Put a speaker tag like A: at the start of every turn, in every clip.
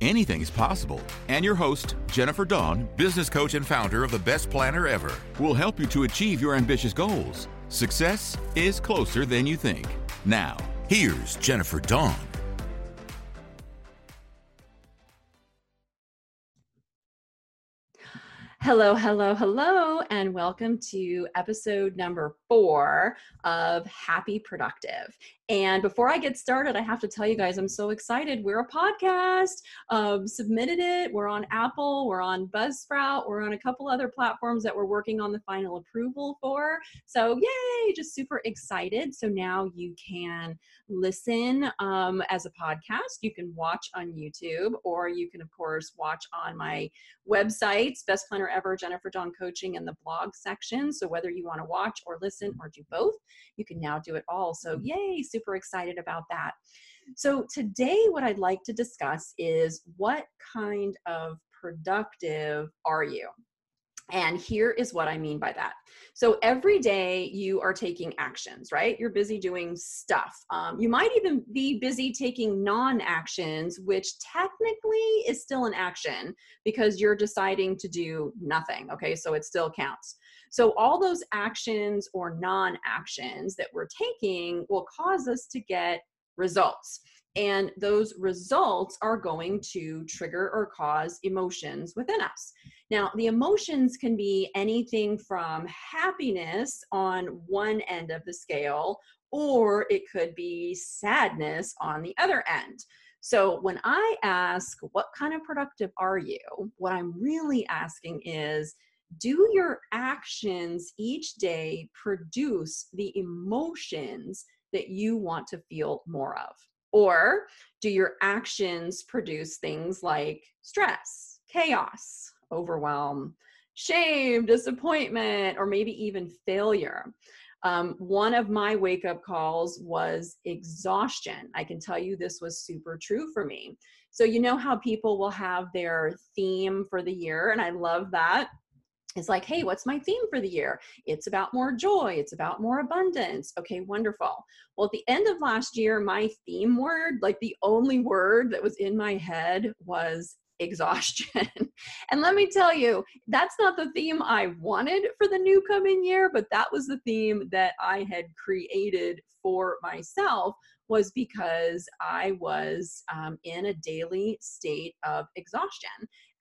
A: anything is possible. And your host, Jennifer Dawn, business coach and founder of the Best Planner Ever, will help you to achieve your ambitious goals. Success is closer than you think. Now, here's Jennifer Dawn.
B: Hello, hello, hello, and welcome to episode number four of Happy Productive. And before I get started, I have to tell you guys, I'm so excited. We're a podcast. Um, submitted it. We're on Apple. We're on Buzzsprout. We're on a couple other platforms that we're working on the final approval for. So, yay! Just super excited. So now you can listen um, as a podcast. You can watch on YouTube, or you can, of course, watch on my websites, Best Planner Ever, Jennifer Dawn Coaching, in the blog section. So whether you want to watch or listen or do both, you can now do it all. So, yay! super excited about that. So, today, what I'd like to discuss is what kind of productive are you? And here is what I mean by that. So every day you are taking actions, right? You're busy doing stuff. Um, you might even be busy taking non actions, which technically is still an action because you're deciding to do nothing. Okay, so it still counts. So, all those actions or non actions that we're taking will cause us to get results. And those results are going to trigger or cause emotions within us. Now, the emotions can be anything from happiness on one end of the scale, or it could be sadness on the other end. So, when I ask, What kind of productive are you? what I'm really asking is, do your actions each day produce the emotions that you want to feel more of? Or do your actions produce things like stress, chaos, overwhelm, shame, disappointment, or maybe even failure? Um, one of my wake up calls was exhaustion. I can tell you this was super true for me. So, you know how people will have their theme for the year, and I love that it's like, hey, what's my theme for the year? It's about more joy. It's about more abundance. Okay, wonderful. Well, at the end of last year, my theme word, like the only word that was in my head was exhaustion. and let me tell you, that's not the theme I wanted for the new coming year, but that was the theme that I had created for myself was because I was um, in a daily state of exhaustion.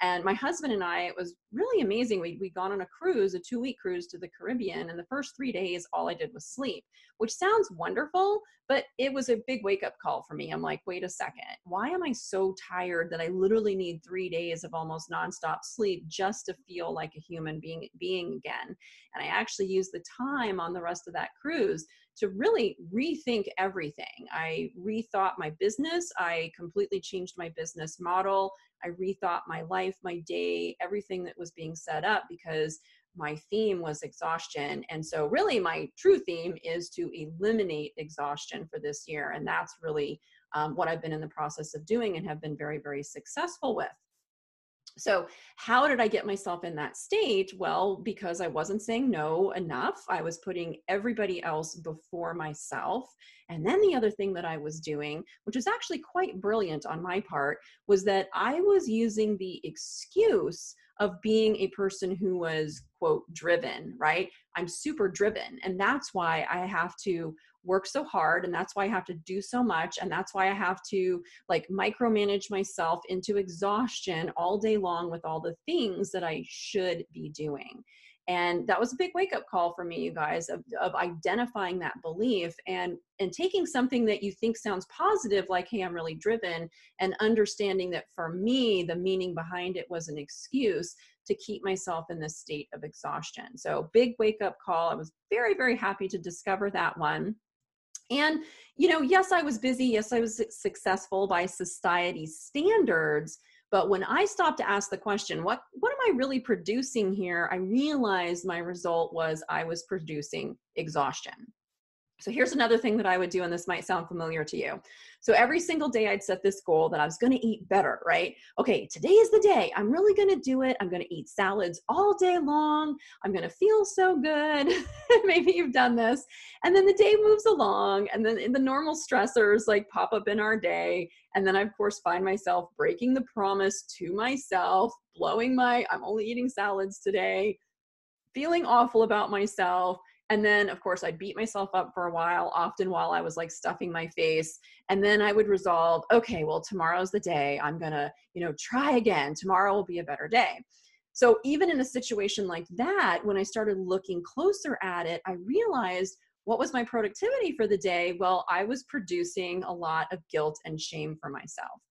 B: And my husband and I, it was really amazing. We, we'd gone on a cruise, a two week cruise to the Caribbean. And the first three days, all I did was sleep, which sounds wonderful, but it was a big wake up call for me. I'm like, wait a second, why am I so tired that I literally need three days of almost nonstop sleep just to feel like a human being, being again? And I actually used the time on the rest of that cruise to really rethink everything. I rethought my business. I completely changed my business model. I rethought my life, my day, everything that was being set up because my theme was exhaustion. And so, really, my true theme is to eliminate exhaustion for this year. And that's really um, what I've been in the process of doing and have been very, very successful with. So, how did I get myself in that state? Well, because I wasn't saying no enough. I was putting everybody else before myself. And then the other thing that I was doing, which was actually quite brilliant on my part, was that I was using the excuse of being a person who was, quote, driven, right? I'm super driven. And that's why I have to work so hard and that's why I have to do so much and that's why I have to like micromanage myself into exhaustion all day long with all the things that I should be doing. And that was a big wake up call for me, you guys, of, of identifying that belief and and taking something that you think sounds positive, like, hey, I'm really driven, and understanding that for me, the meaning behind it was an excuse to keep myself in this state of exhaustion. So big wake up call. I was very, very happy to discover that one. And, you know, yes, I was busy. Yes, I was successful by society's standards. But when I stopped to ask the question, what, what am I really producing here? I realized my result was I was producing exhaustion. So here's another thing that I would do, and this might sound familiar to you. So every single day I'd set this goal that I was going to eat better, right? Okay, today is the day. I'm really going to do it. I'm going to eat salads all day long. I'm going to feel so good. Maybe you've done this. And then the day moves along, and then the normal stressors like pop up in our day. And then I, of course, find myself breaking the promise to myself, blowing my, I'm only eating salads today, feeling awful about myself and then, of course, I'd beat myself up for a while, often while I was like stuffing my face. And then I would resolve, okay, well, tomorrow's the day. I'm going to, you know, try again. Tomorrow will be a better day. So even in a situation like that, when I started looking closer at it, I realized what was my productivity for the day? Well, I was producing a lot of guilt and shame for myself.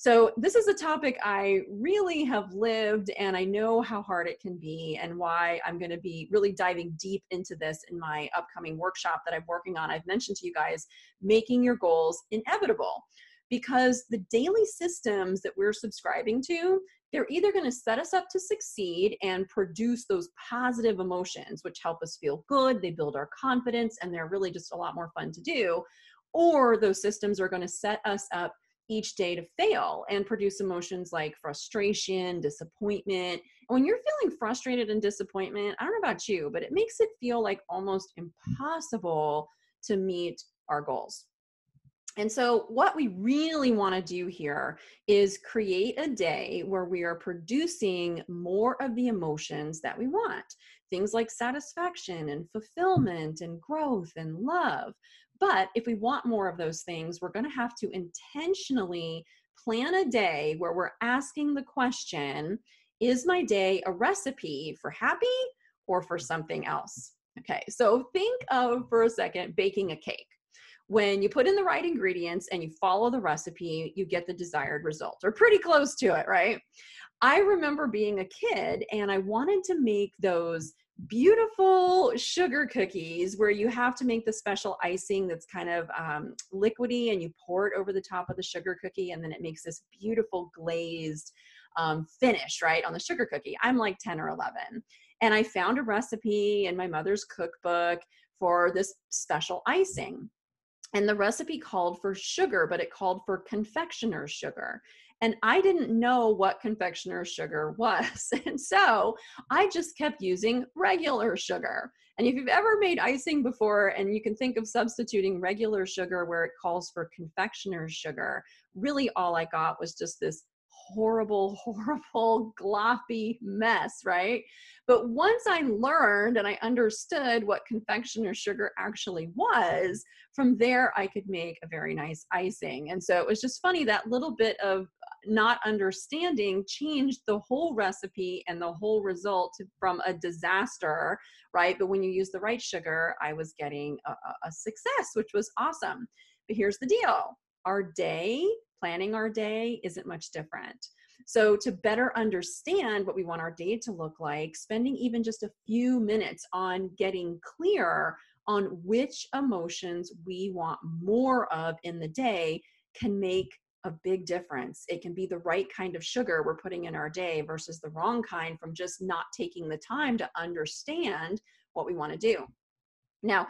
B: So, this is a topic I really have lived, and I know how hard it can be, and why I'm going to be really diving deep into this in my upcoming workshop that I'm working on. I've mentioned to you guys making your goals inevitable because the daily systems that we're subscribing to they're either going to set us up to succeed and produce those positive emotions which help us feel good they build our confidence and they're really just a lot more fun to do or those systems are going to set us up each day to fail and produce emotions like frustration, disappointment. And when you're feeling frustrated and disappointment, I don't know about you, but it makes it feel like almost impossible to meet our goals. And so, what we really want to do here is create a day where we are producing more of the emotions that we want. Things like satisfaction and fulfillment and growth and love. But if we want more of those things, we're going to have to intentionally plan a day where we're asking the question Is my day a recipe for happy or for something else? Okay, so think of for a second baking a cake. When you put in the right ingredients and you follow the recipe, you get the desired result or pretty close to it, right? I remember being a kid and I wanted to make those beautiful sugar cookies where you have to make the special icing that's kind of um, liquidy and you pour it over the top of the sugar cookie and then it makes this beautiful glazed um, finish right on the sugar cookie. I'm like 10 or 11 and i found a recipe in my mother's cookbook for this special icing. And the recipe called for sugar but it called for confectioner's sugar and I didn't know what confectioner's sugar was. And so I just kept using regular sugar. And if you've ever made icing before and you can think of substituting regular sugar where it calls for confectioner's sugar, really all I got was just this horrible, horrible, gloppy mess, right? But once I learned and I understood what confectioner's sugar actually was, from there I could make a very nice icing. And so it was just funny that little bit of not understanding changed the whole recipe and the whole result from a disaster, right? But when you use the right sugar, I was getting a, a success, which was awesome. But here's the deal our day, planning our day, isn't much different. So, to better understand what we want our day to look like, spending even just a few minutes on getting clear on which emotions we want more of in the day can make a big difference. It can be the right kind of sugar we're putting in our day versus the wrong kind from just not taking the time to understand what we want to do. Now,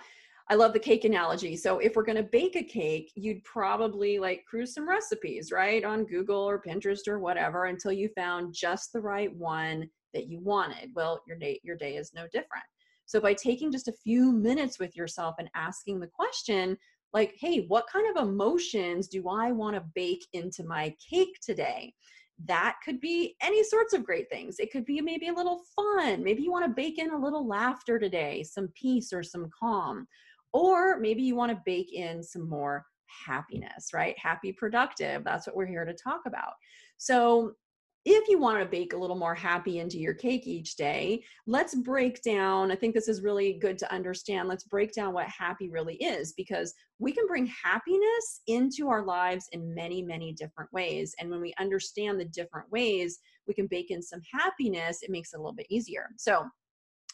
B: I love the cake analogy. So if we're going to bake a cake, you'd probably like cruise some recipes, right? On Google or Pinterest or whatever until you found just the right one that you wanted. Well, your day your day is no different. So by taking just a few minutes with yourself and asking the question, like, hey, what kind of emotions do I want to bake into my cake today? That could be any sorts of great things. It could be maybe a little fun. Maybe you want to bake in a little laughter today, some peace or some calm. Or maybe you want to bake in some more happiness, right? Happy, productive. That's what we're here to talk about. So, if you want to bake a little more happy into your cake each day, let's break down. I think this is really good to understand. Let's break down what happy really is because we can bring happiness into our lives in many, many different ways. And when we understand the different ways we can bake in some happiness, it makes it a little bit easier. So,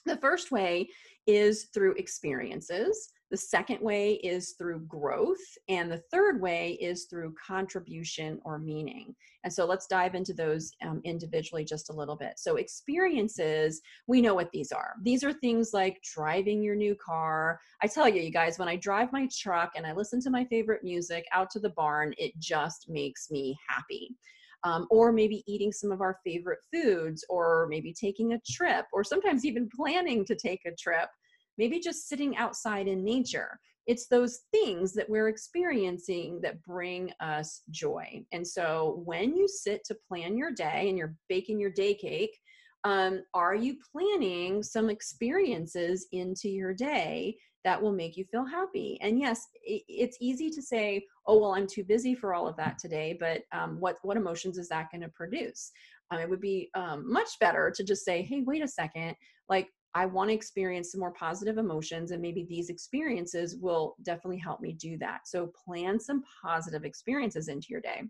B: the first way is through experiences. The second way is through growth. And the third way is through contribution or meaning. And so let's dive into those um, individually just a little bit. So, experiences, we know what these are. These are things like driving your new car. I tell you, you guys, when I drive my truck and I listen to my favorite music out to the barn, it just makes me happy. Um, or maybe eating some of our favorite foods, or maybe taking a trip, or sometimes even planning to take a trip maybe just sitting outside in nature. It's those things that we're experiencing that bring us joy. And so when you sit to plan your day and you're baking your day cake, um, are you planning some experiences into your day that will make you feel happy and yes it's easy to say oh well i'm too busy for all of that today but um, what what emotions is that going to produce um, it would be um, much better to just say hey wait a second like I want to experience some more positive emotions, and maybe these experiences will definitely help me do that. So, plan some positive experiences into your day.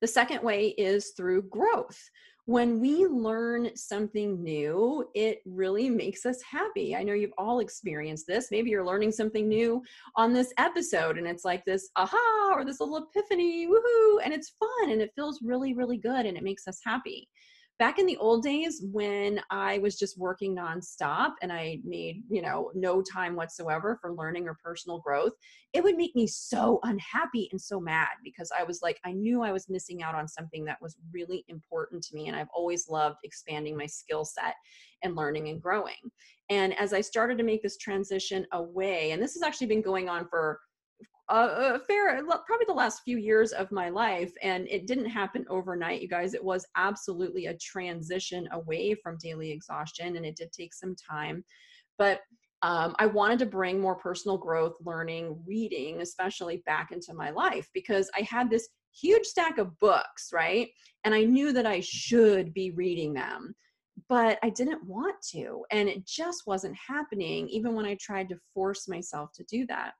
B: The second way is through growth. When we learn something new, it really makes us happy. I know you've all experienced this. Maybe you're learning something new on this episode, and it's like this aha or this little epiphany, woohoo, and it's fun and it feels really, really good and it makes us happy back in the old days when I was just working nonstop and I made, you know, no time whatsoever for learning or personal growth, it would make me so unhappy and so mad because I was like, I knew I was missing out on something that was really important to me. And I've always loved expanding my skill set and learning and growing. And as I started to make this transition away, and this has actually been going on for a, fair probably the last few years of my life and it didn't happen overnight you guys. It was absolutely a transition away from daily exhaustion and it did take some time. But um, i wanted to bring more personal growth learning reading especially back into my life because i had this huge stack of books right? And i knew that i should be reading them but I didn't want to. And it just wasn't happening, even when I tried to force myself to do that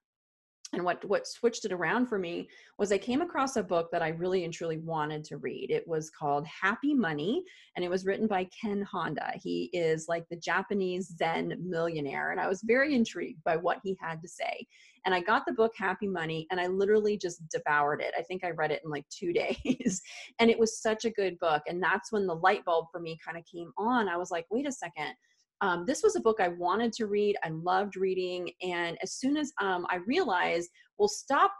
B: and what what switched it around for me was i came across a book that i really and truly wanted to read. It was called happy money and it was written by ken honda. He is like the japanese zen millionaire and i was very intrigued by what he had to say. And i got the book happy money and i literally just devoured it. I think i read it in like two days and it was such a good book. And that's when the light bulb for me kind of came on. I was like wait a second um, this was a book I wanted to read. I loved reading. And as soon as um, I realized, well, stop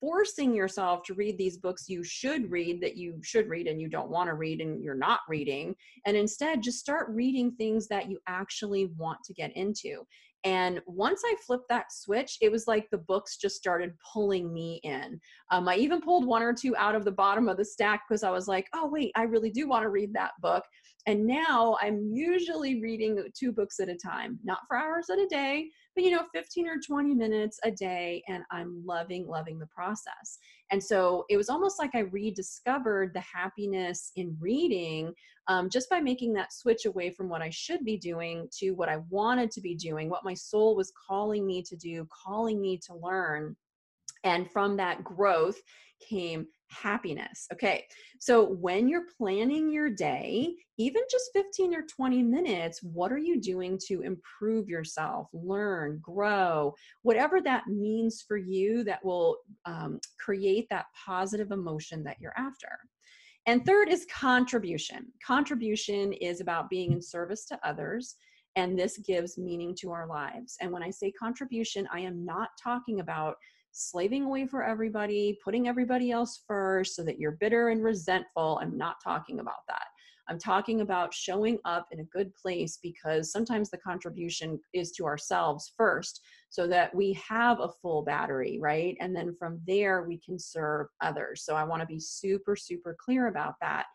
B: forcing yourself to read these books you should read that you should read and you don't want to read and you're not reading. And instead, just start reading things that you actually want to get into. And once I flipped that switch, it was like the books just started pulling me in. Um, I even pulled one or two out of the bottom of the stack because I was like, oh, wait, I really do want to read that book. And now I'm usually reading two books at a time, not for hours at a day, but you know, 15 or 20 minutes a day. And I'm loving, loving the process. And so it was almost like I rediscovered the happiness in reading um, just by making that switch away from what I should be doing to what I wanted to be doing, what my soul was calling me to do, calling me to learn. And from that growth came happiness. Okay, so when you're planning your day, even just 15 or 20 minutes, what are you doing to improve yourself, learn, grow, whatever that means for you that will um, create that positive emotion that you're after? And third is contribution. Contribution is about being in service to others and this gives meaning to our lives. And when I say contribution, I am not talking about slaving away for everybody, putting everybody else first so that you're bitter and resentful. I'm not talking about that. I'm talking about showing up in a good place because sometimes the contribution is to ourselves first so that we have a full battery, right? And then from there, we can serve others. So I want to be super, super clear about that.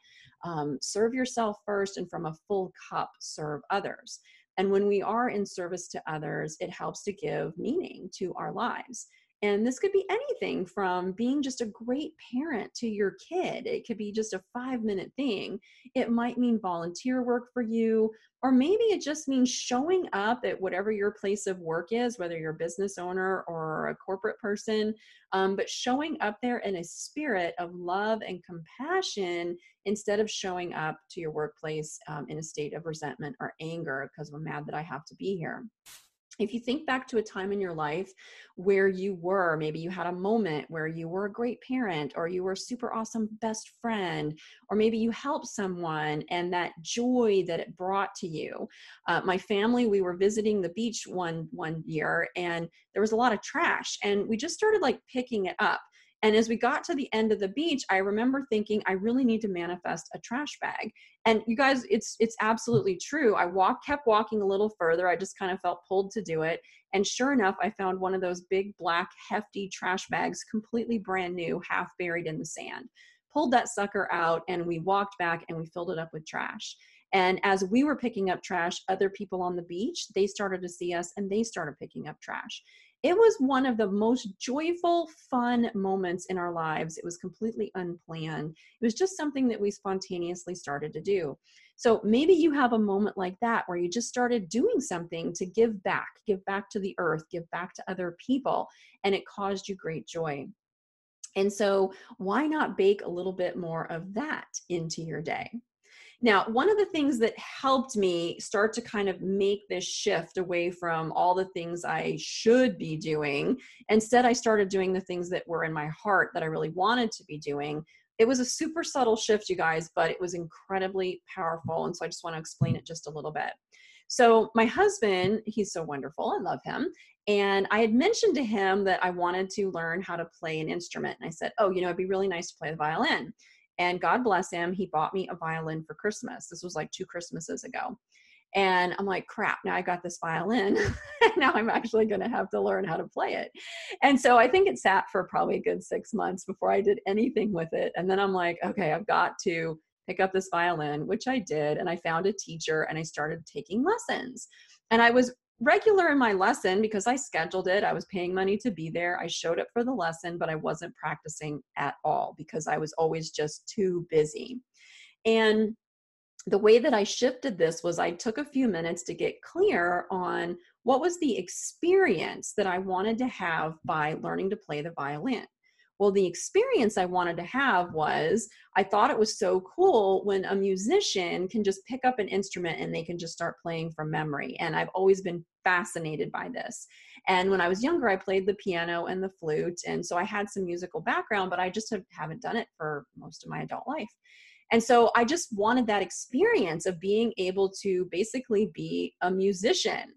B: Um, serve yourself first, and from a full cup, serve others. And when we are in service to others, it helps to give meaning to our lives. And this could be anything from being just a great parent to your kid. It could be just a five minute thing. It might mean volunteer work for you, or maybe it just means showing up at whatever your place of work is, whether you're a business owner or a corporate person, um, but showing up there in a spirit of love and compassion instead of showing up to your workplace um, in a state of resentment or anger because I'm mad that I have to be here. If you think back to a time in your life where you were, maybe you had a moment where you were a great parent or you were a super awesome best friend, or maybe you helped someone and that joy that it brought to you. Uh, my family, we were visiting the beach one one year and there was a lot of trash and we just started like picking it up. And as we got to the end of the beach, I remember thinking, I really need to manifest a trash bag. And you guys, it's it's absolutely true. I walked, kept walking a little further. I just kind of felt pulled to do it. And sure enough, I found one of those big black hefty trash bags, completely brand new, half buried in the sand. Pulled that sucker out and we walked back and we filled it up with trash. And as we were picking up trash, other people on the beach, they started to see us and they started picking up trash it was one of the most joyful, fun moments in our lives. It was completely unplanned. It was just something that we spontaneously started to do. So maybe you have a moment like that where you just started doing something to give back, give back to the earth, give back to other people, and it caused you great joy. And so, why not bake a little bit more of that into your day? Now, one of the things that helped me start to kind of make this shift away from all the things I should be doing, instead, I started doing the things that were in my heart that I really wanted to be doing. It was a super subtle shift, you guys, but it was incredibly powerful. And so I just want to explain it just a little bit. So, my husband, he's so wonderful. I love him. And I had mentioned to him that I wanted to learn how to play an instrument. And I said, Oh, you know, it'd be really nice to play the violin. And God bless him, he bought me a violin for Christmas. This was like two Christmases ago. And I'm like, crap, now I got this violin. now I'm actually going to have to learn how to play it. And so I think it sat for probably a good six months before I did anything with it. And then I'm like, okay, I've got to pick up this violin, which I did. And I found a teacher and I started taking lessons. And I was regular in my lesson because I scheduled it. I was paying money to be there. I showed up for the lesson, but I wasn't practicing at all because I was always just too busy. And the way that I shifted this was I took a few minutes to get clear on what was the experience that I wanted to have by learning to play the violin. Well, the experience I wanted to have was I thought it was so cool when a musician can just pick up an instrument and they can just start playing from memory. And I've always been fascinated by this. And when I was younger, I played the piano and the flute. And so I had some musical background, but I just have, haven't done it for most of my adult life. And so I just wanted that experience of being able to basically be a musician.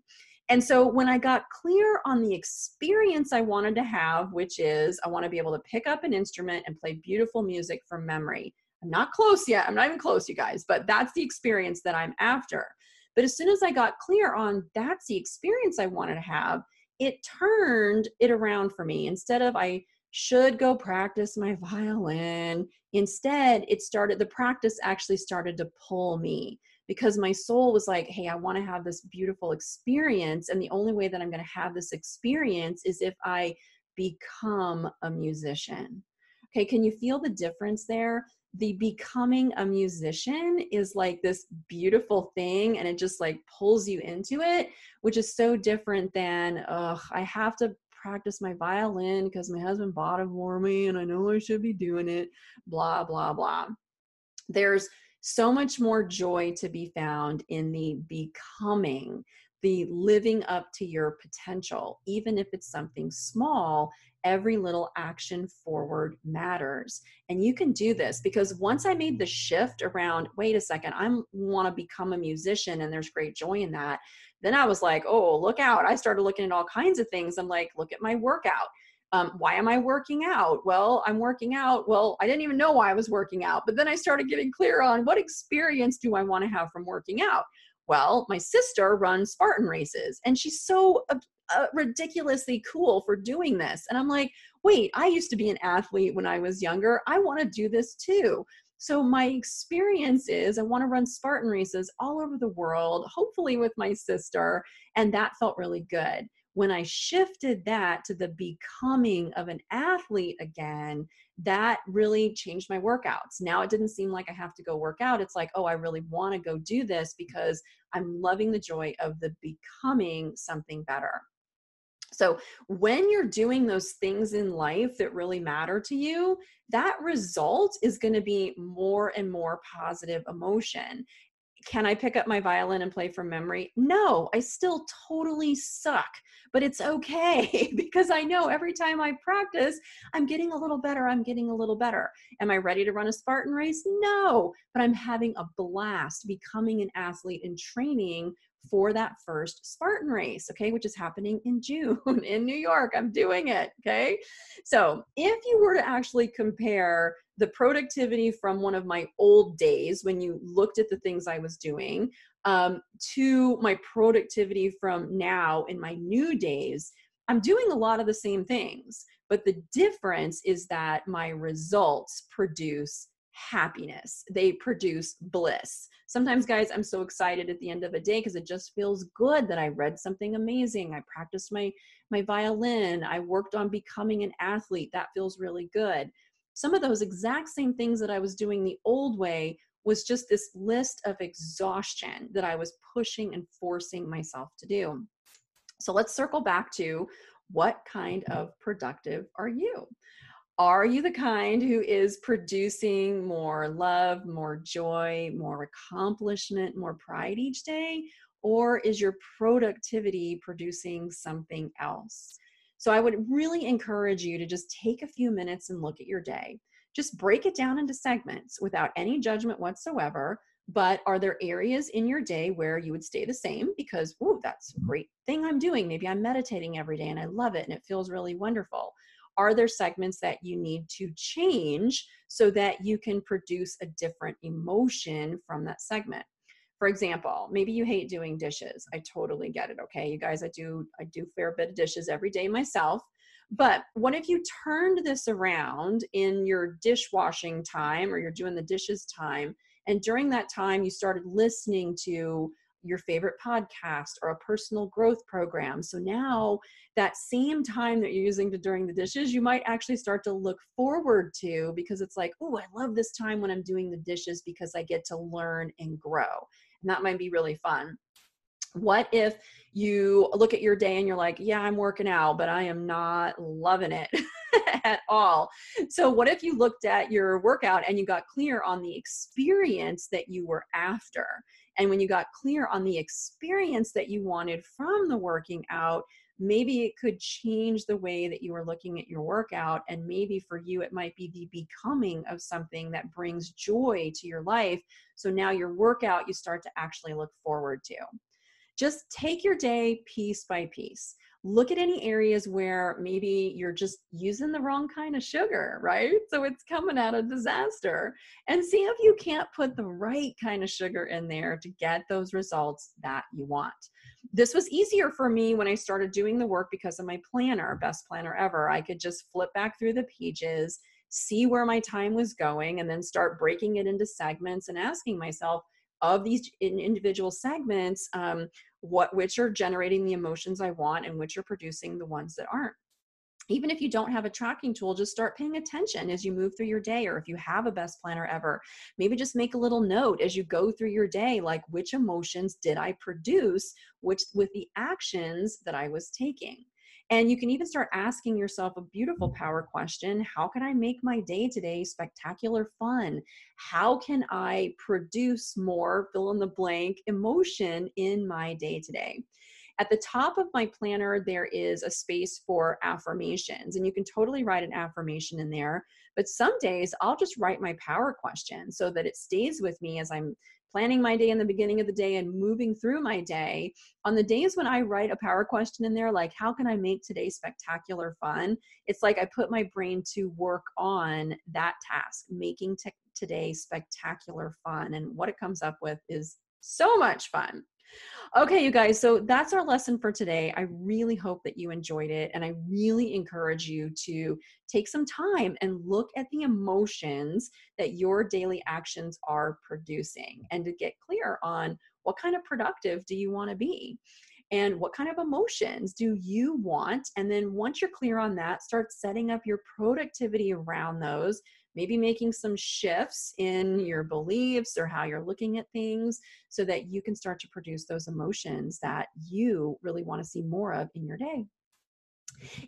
B: And so when I got clear on the experience I wanted to have, which is I want to be able to pick up an instrument and play beautiful music from memory. I'm not close yet. I'm not even close, you guys, but that's the experience that I'm after. But as soon as I got clear on that's the experience I wanted to have, it turned it around for me. Instead of I should go practice my violin, instead, it started, the practice actually started to pull me because my soul was like, hey, I want to have this beautiful experience. And the only way that I'm going to have this experience is if I become a musician. Okay, can you feel the difference there? The becoming a musician is like this beautiful thing and it just like pulls you into it, which is so different than, ugh, I have to practice my violin because my husband bought it for me and I know I should be doing it, blah, blah, blah. There's so much more joy to be found in the becoming, the living up to your potential, even if it's something small. Every little action forward matters. And you can do this because once I made the shift around, wait a second, I want to become a musician and there's great joy in that. Then I was like, oh, look out. I started looking at all kinds of things. I'm like, look at my workout um, why am I working out? Well, I'm working out. Well, I didn't even know why I was working out. But then I started getting clear on what experience do I want to have from working out? Well, my sister runs Spartan races and she's so uh, uh, ridiculously cool for doing this. And I'm like, wait, I used to be an athlete when I was younger. I want to do this too. So my experience is I want to run Spartan races all over the world, hopefully with my sister. And that felt really good when I shifted that to the becoming of an athlete again, that really changed my workouts. Now it didn't seem like I have to go work out. It's like, oh, I really want to go do this because I'm loving the joy of the becoming something better. So, when you're doing those things in life that really matter to you, that result is going to be more and more positive emotion can I pick up my violin and play from memory? No, I still totally suck, but it's okay because I know every time I practice, I'm getting a little better. I'm getting a little better. Am I ready to run a Spartan race? No, but I'm having a blast becoming an athlete and training for that first Spartan race, okay, which is happening in June in New York. I'm doing it, okay? So, if you were to actually compare the productivity from one of my old days when you looked at the things I was doing um, to my productivity from now in my new days, I'm doing a lot of the same things. But the difference is that my results produce happiness, they produce bliss. Sometimes, guys, I'm so excited at the end of a day because it just feels good that I read something amazing. I practiced my my violin. I worked on becoming an athlete. That feels really good some of those exact same things that I was doing the old way was just this list of exhaustion that I was pushing and forcing myself to do. So let's circle back to what kind of productive are you? Are you the kind who is producing more love, more joy, more accomplishment, more pride each day? Or is your productivity producing something else? So I would really encourage you to just take a few minutes and look at your day. Just break it down into segments without any judgment whatsoever. But are there areas in your day where you would stay the same because, oh, that's a great thing I'm doing? Maybe I'm meditating every day and I love it and it feels really wonderful. Are there segments that you need to change so that you can produce a different emotion from that segment? for example maybe you hate doing dishes. I totally get it okay? You guys i do i do fair bit of dishes every day myself. But what if you turned this around in your dishwashing time or you're doing the dishes time and during that time you started listening to your favorite podcast or a personal growth program. So now that same time that you're using to during the dishes, you might actually start to look forward to because it's like, oh, I love this time when I'm doing the dishes because I get to learn and grow and that might be really fun what if you look at your day and you're like, yeah, I'm working out, but I am not loving it at all. So, what if you looked at your workout and you got clear on the experience that you were after? And when you got clear on the experience that you wanted from the working out, maybe it could change the way that you are looking at your workout. And maybe for you, it might be the becoming of something that brings joy to your life. So now your workout, you start to actually look forward to. Just take your day piece by piece look at any areas where maybe you're just using the wrong kind of sugar, right? So it's coming out a disaster. And see if you can't put the right kind of sugar in there to get those results that you want. This was easier for me when I started doing the work because of my planner, best planner ever. I could just flip back through the pages, see where my time was going, and then start breaking it into segments and asking myself, of these individual segments um, what which are generating the emotions i want and which are producing the ones that aren't even if you don't have a tracking tool, just start paying attention as you move through your day. Or if you have a best planner ever, maybe just make a little note as you go through your day, like which emotions did I produce, which with the actions that I was taking. And you can even start asking yourself a beautiful mm-hmm. power question How can I make my day today spectacular fun? How can I produce more fill in the blank emotion in my day today? At the top of my planner, there is a space for affirmations, and you can totally write an affirmation in there. But some days I'll just write my power question so that it stays with me as I'm planning my day in the beginning of the day and moving through my day. On the days when I write a power question in there, like, how can I make today spectacular fun? It's like I put my brain to work on that task, making t- today spectacular fun. And what it comes up with is so much fun. Okay, you guys, so that's our lesson for today. I really hope that you enjoyed it. And I really encourage you to take some time and look at the emotions that your daily actions are producing and to get clear on what kind of productive do you want to be and what kind of emotions do you want and then once you're clear on that start setting up your productivity around those maybe making some shifts in your beliefs or how you're looking at things so that you can start to produce those emotions that you really want to see more of in your day.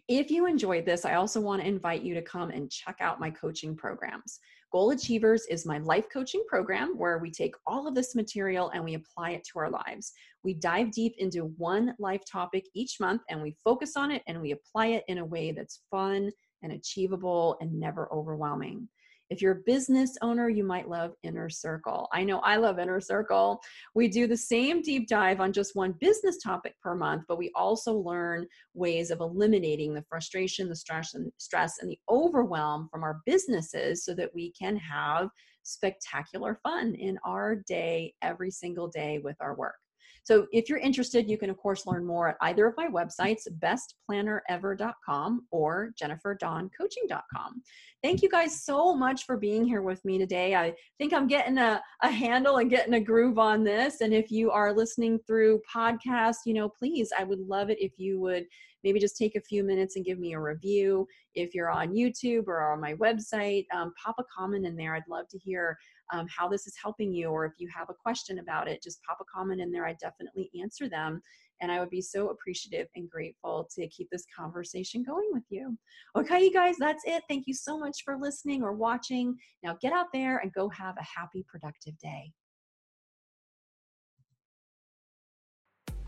B: If you enjoyed this, I also want to invite you to come and check out my coaching programs. Goal Achievers is my life coaching program where we take all of this material and we apply it to our lives. We dive deep into one life topic each month and we focus on it and we apply it in a way that's fun and achievable and never overwhelming. If you're a business owner, you might love Inner Circle. I know I love Inner Circle. We do the same deep dive on just one business topic per month, but we also learn ways of eliminating the frustration, the stress and stress and the overwhelm from our businesses so that we can have spectacular fun in our day every single day with our work. So if you're interested, you can of course learn more at either of my websites, bestplannerever.com or jenniferdawncoaching.com. Thank you guys so much for being here with me today. I think I'm getting a, a handle and getting a groove on this. And if you are listening through podcast, you know, please, I would love it if you would maybe just take a few minutes and give me a review. If you're on YouTube or on my website, um, pop a comment in there. I'd love to hear um, how this is helping you, or if you have a question about it, just pop a comment in there. I definitely answer them. And I would be so appreciative and grateful to keep this conversation going with you. Okay, you guys, that's it. Thank you so much for listening or watching. Now get out there and go have a happy, productive day.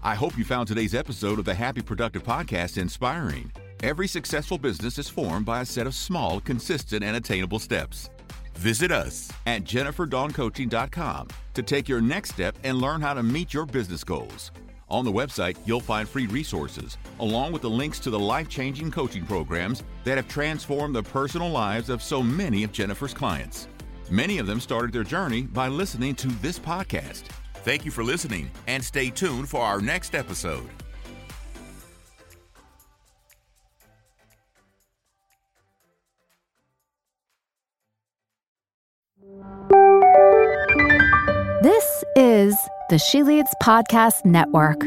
A: I hope you found today's episode of the Happy Productive Podcast inspiring. Every successful business is formed by a set of small, consistent, and attainable steps. Visit us at jenniferdawncoaching.com to take your next step and learn how to meet your business goals. On the website, you'll find free resources, along with the links to the life changing coaching programs that have transformed the personal lives of so many of Jennifer's clients. Many of them started their journey by listening to this podcast. Thank you for listening, and stay tuned for our next episode.
C: This is the She Leads Podcast Network.